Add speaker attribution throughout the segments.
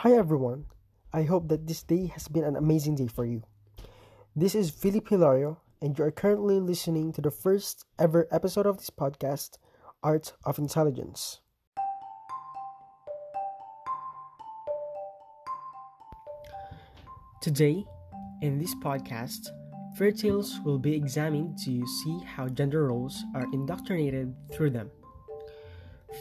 Speaker 1: Hi everyone. I hope that this day has been an amazing day for you. This is Philip Hilario, and you are currently listening to the first ever episode of this podcast, Art of Intelligence. Today, in this podcast, fairy tales will be examined to see how gender roles are indoctrinated through them.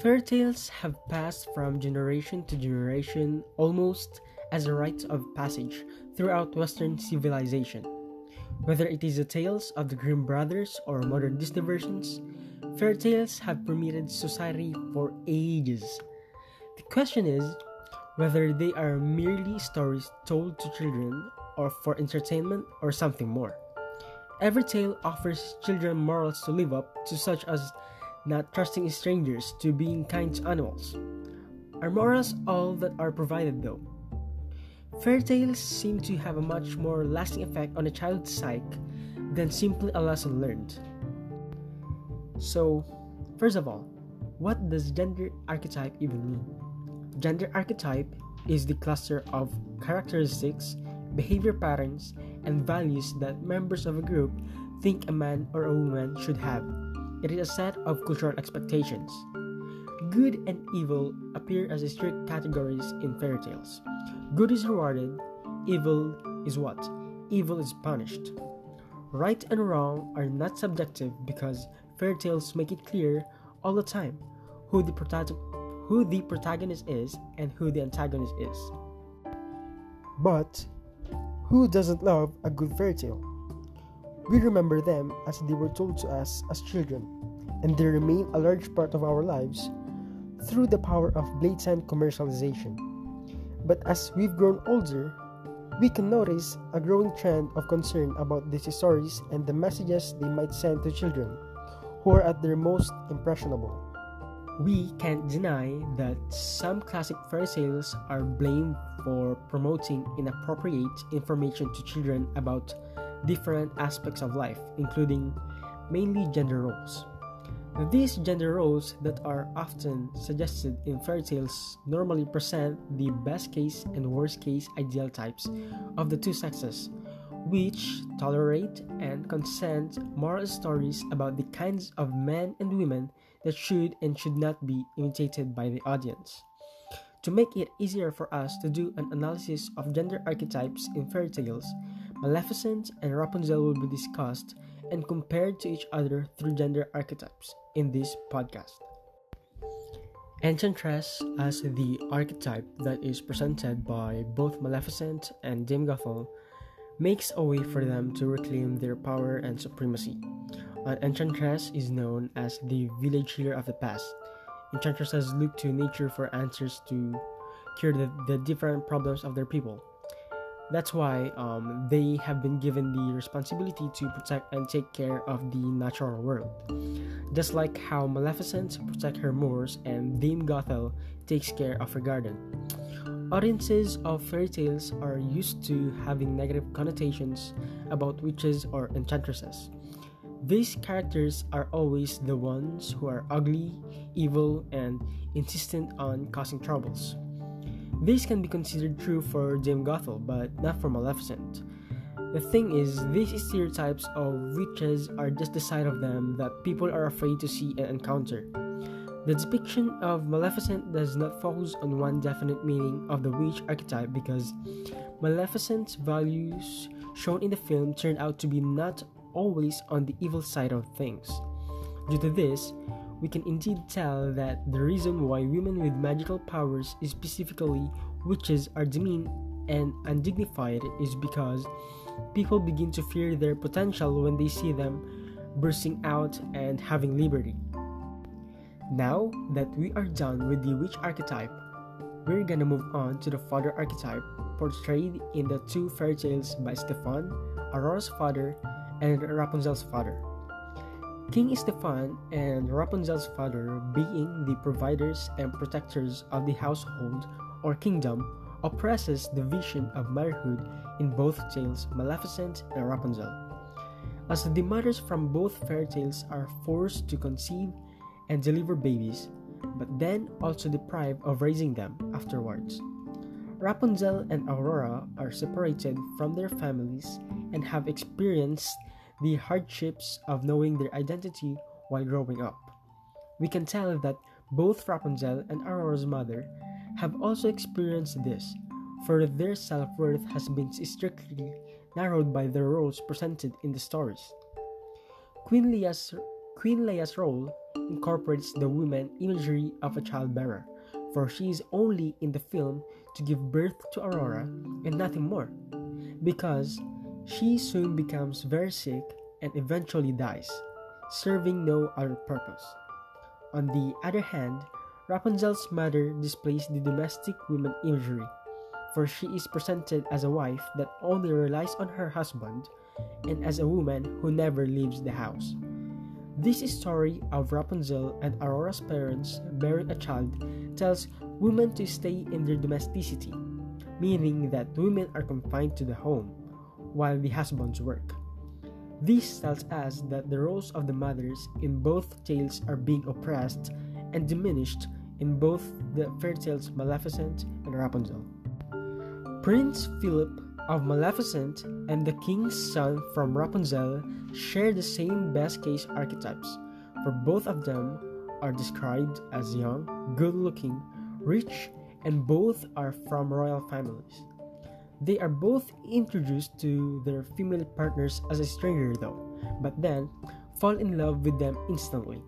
Speaker 1: Fairy tales have passed from generation to generation almost as a rite of passage throughout Western civilization. Whether it is the tales of the Grimm brothers or modern Disney versions, fairy tales have permeated society for ages. The question is whether they are merely stories told to children or for entertainment or something more. Every tale offers children morals to live up to, such as not trusting strangers to being kind to animals. Are morals all that are provided though? Fairy tales seem to have a much more lasting effect on a child's psyche than simply a lesson learned. So, first of all, what does gender archetype even mean? Gender archetype is the cluster of characteristics, behavior patterns, and values that members of a group think a man or a woman should have. It is a set of cultural expectations. Good and evil appear as strict categories in fairy tales. Good is rewarded, evil is what? Evil is punished. Right and wrong are not subjective because fairy tales make it clear all the time who the, protag- who the protagonist is and who the antagonist is. But who doesn't love a good fairy tale? We remember them as they were told to us as children, and they remain a large part of our lives through the power of blatant commercialization. But as we've grown older, we can notice a growing trend of concern about these stories and the messages they might send to children who are at their most impressionable. We can't deny that some classic fairy tales are blamed for promoting inappropriate information to children about different aspects of life, including mainly gender roles. These gender roles that are often suggested in fairy tales normally present the best case and worst case ideal types of the two sexes, which tolerate and consent moral stories about the kinds of men and women that should and should not be imitated by the audience. To make it easier for us to do an analysis of gender archetypes in fairy tales, Maleficent and Rapunzel will be discussed and compared to each other through gender archetypes in this podcast. Enchantress as the archetype that is presented by both Maleficent and Dame Gothel makes a way for them to reclaim their power and supremacy. An enchantress is known as the village healer of the past. Enchantresses look to nature for answers to cure the, the different problems of their people. That's why um, they have been given the responsibility to protect and take care of the natural world. Just like how Maleficent protects her moors and Dame Gothel takes care of her garden. Audiences of fairy tales are used to having negative connotations about witches or enchantresses. These characters are always the ones who are ugly, evil, and insistent on causing troubles. This can be considered true for Dame Gothel, but not for Maleficent. The thing is, these stereotypes of witches are just the side of them that people are afraid to see and encounter. The depiction of Maleficent does not focus on one definite meaning of the witch archetype because Maleficent's values shown in the film turned out to be not always on the evil side of things. Due to this, we can indeed tell that the reason why women with magical powers, specifically witches, are demeaned and undignified is because people begin to fear their potential when they see them bursting out and having liberty. Now that we are done with the witch archetype, we're gonna move on to the father archetype portrayed in the two fairy tales by Stefan, Aurora's father, and Rapunzel's father. King Stefan and Rapunzel's father, being the providers and protectors of the household or kingdom, oppresses the vision of motherhood in both tales, Maleficent and Rapunzel. As the mothers from both fairy tales are forced to conceive and deliver babies, but then also deprived of raising them afterwards. Rapunzel and Aurora are separated from their families and have experienced the hardships of knowing their identity while growing up. We can tell that both Rapunzel and Aurora's mother have also experienced this, for their self worth has been strictly narrowed by the roles presented in the stories. Queen Leia's, Queen Leah's role incorporates the woman imagery of a childbearer, for she is only in the film to give birth to Aurora and nothing more, because she soon becomes very sick and eventually dies, serving no other purpose. On the other hand, Rapunzel's mother displays the domestic woman imagery, for she is presented as a wife that only relies on her husband and as a woman who never leaves the house. This story of Rapunzel and Aurora's parents bearing a child tells women to stay in their domesticity, meaning that women are confined to the home while the husbands work. This tells us that the roles of the mothers in both tales are being oppressed and diminished in both the fairy tales Maleficent and Rapunzel. Prince Philip of Maleficent and the king's son from Rapunzel share the same best case archetypes, for both of them are described as young, good looking, rich, and both are from royal families. They are both introduced to their female partners as a stranger, though, but then fall in love with them instantly.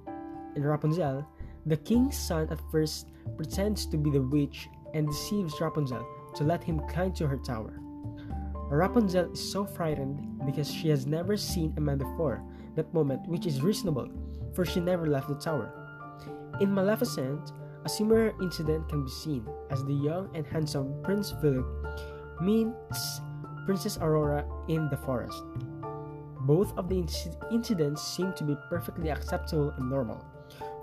Speaker 1: In Rapunzel, the king's son at first pretends to be the witch and deceives Rapunzel to let him climb to her tower. Rapunzel is so frightened because she has never seen a man before that moment, which is reasonable, for she never left the tower. In Maleficent, a similar incident can be seen as the young and handsome Prince Philip meets Princess Aurora in the forest. Both of the inc- incidents seem to be perfectly acceptable and normal,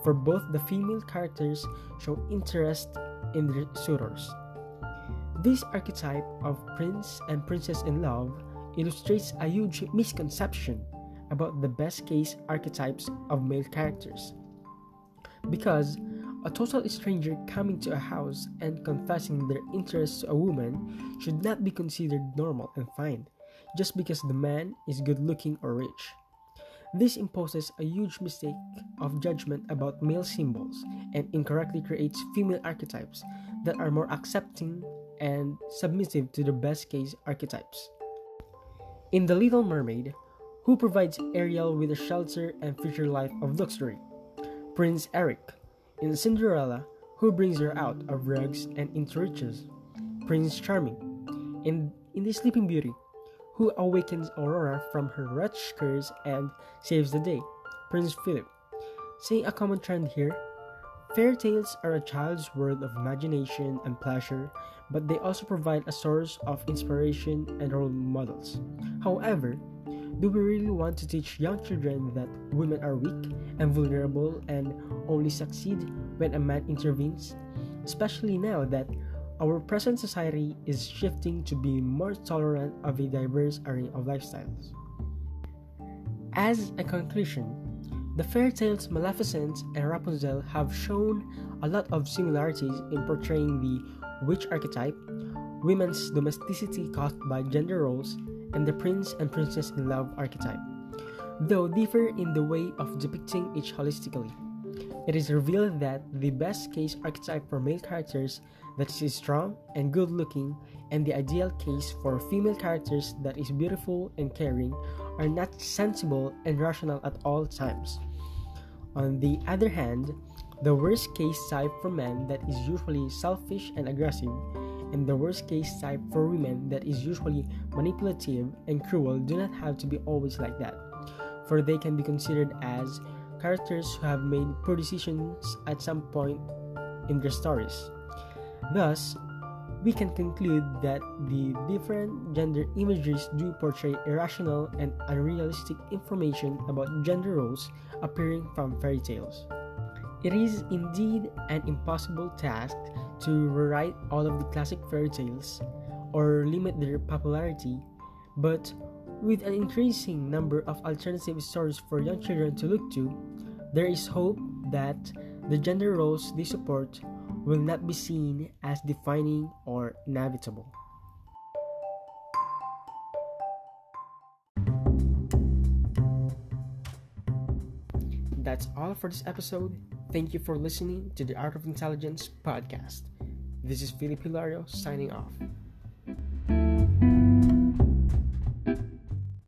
Speaker 1: for both the female characters show interest in their suitors. This archetype of prince and princess in love illustrates a huge misconception about the best case archetypes of male characters. Because a total stranger coming to a house and confessing their interest to a woman should not be considered normal and fine, just because the man is good looking or rich. This imposes a huge mistake of judgment about male symbols and incorrectly creates female archetypes that are more accepting and submissive to the best case archetypes. In The Little Mermaid, who provides Ariel with a shelter and future life of luxury? Prince Eric. In Cinderella, who brings her out of rags and into riches? Prince Charming. In, in The Sleeping Beauty, who awakens Aurora from her wretched curse and saves the day? Prince Philip. Seeing a common trend here, fairy tales are a child's world of imagination and pleasure but they also provide a source of inspiration and role models. However, do we really want to teach young children that women are weak and vulnerable and only succeed when a man intervenes? Especially now that our present society is shifting to be more tolerant of a diverse array of lifestyles. As a conclusion, the fairy tales Maleficent and Rapunzel have shown a lot of similarities in portraying the witch archetype, women's domesticity caused by gender roles, and the prince and princess in love archetype, though differ in the way of depicting each holistically. It is revealed that the best case archetype for male characters that is strong and good looking, and the ideal case for female characters that is beautiful and caring are not sensible and rational at all times. On the other hand, the worst case type for men that is usually selfish and aggressive, and the worst case type for women that is usually manipulative and cruel do not have to be always like that, for they can be considered as characters who have made poor decisions at some point in their stories. Thus, we can conclude that the different gender imageries do portray irrational and unrealistic information about gender roles appearing from fairy tales. It is indeed an impossible task to rewrite all of the classic fairy tales or limit their popularity, but with an increasing number of alternative stories for young children to look to, there is hope that the gender roles they support will not be seen as defining or inevitable. That's all for this episode. Thank you for listening to the Art of Intelligence podcast. This is Philip Hilario signing off.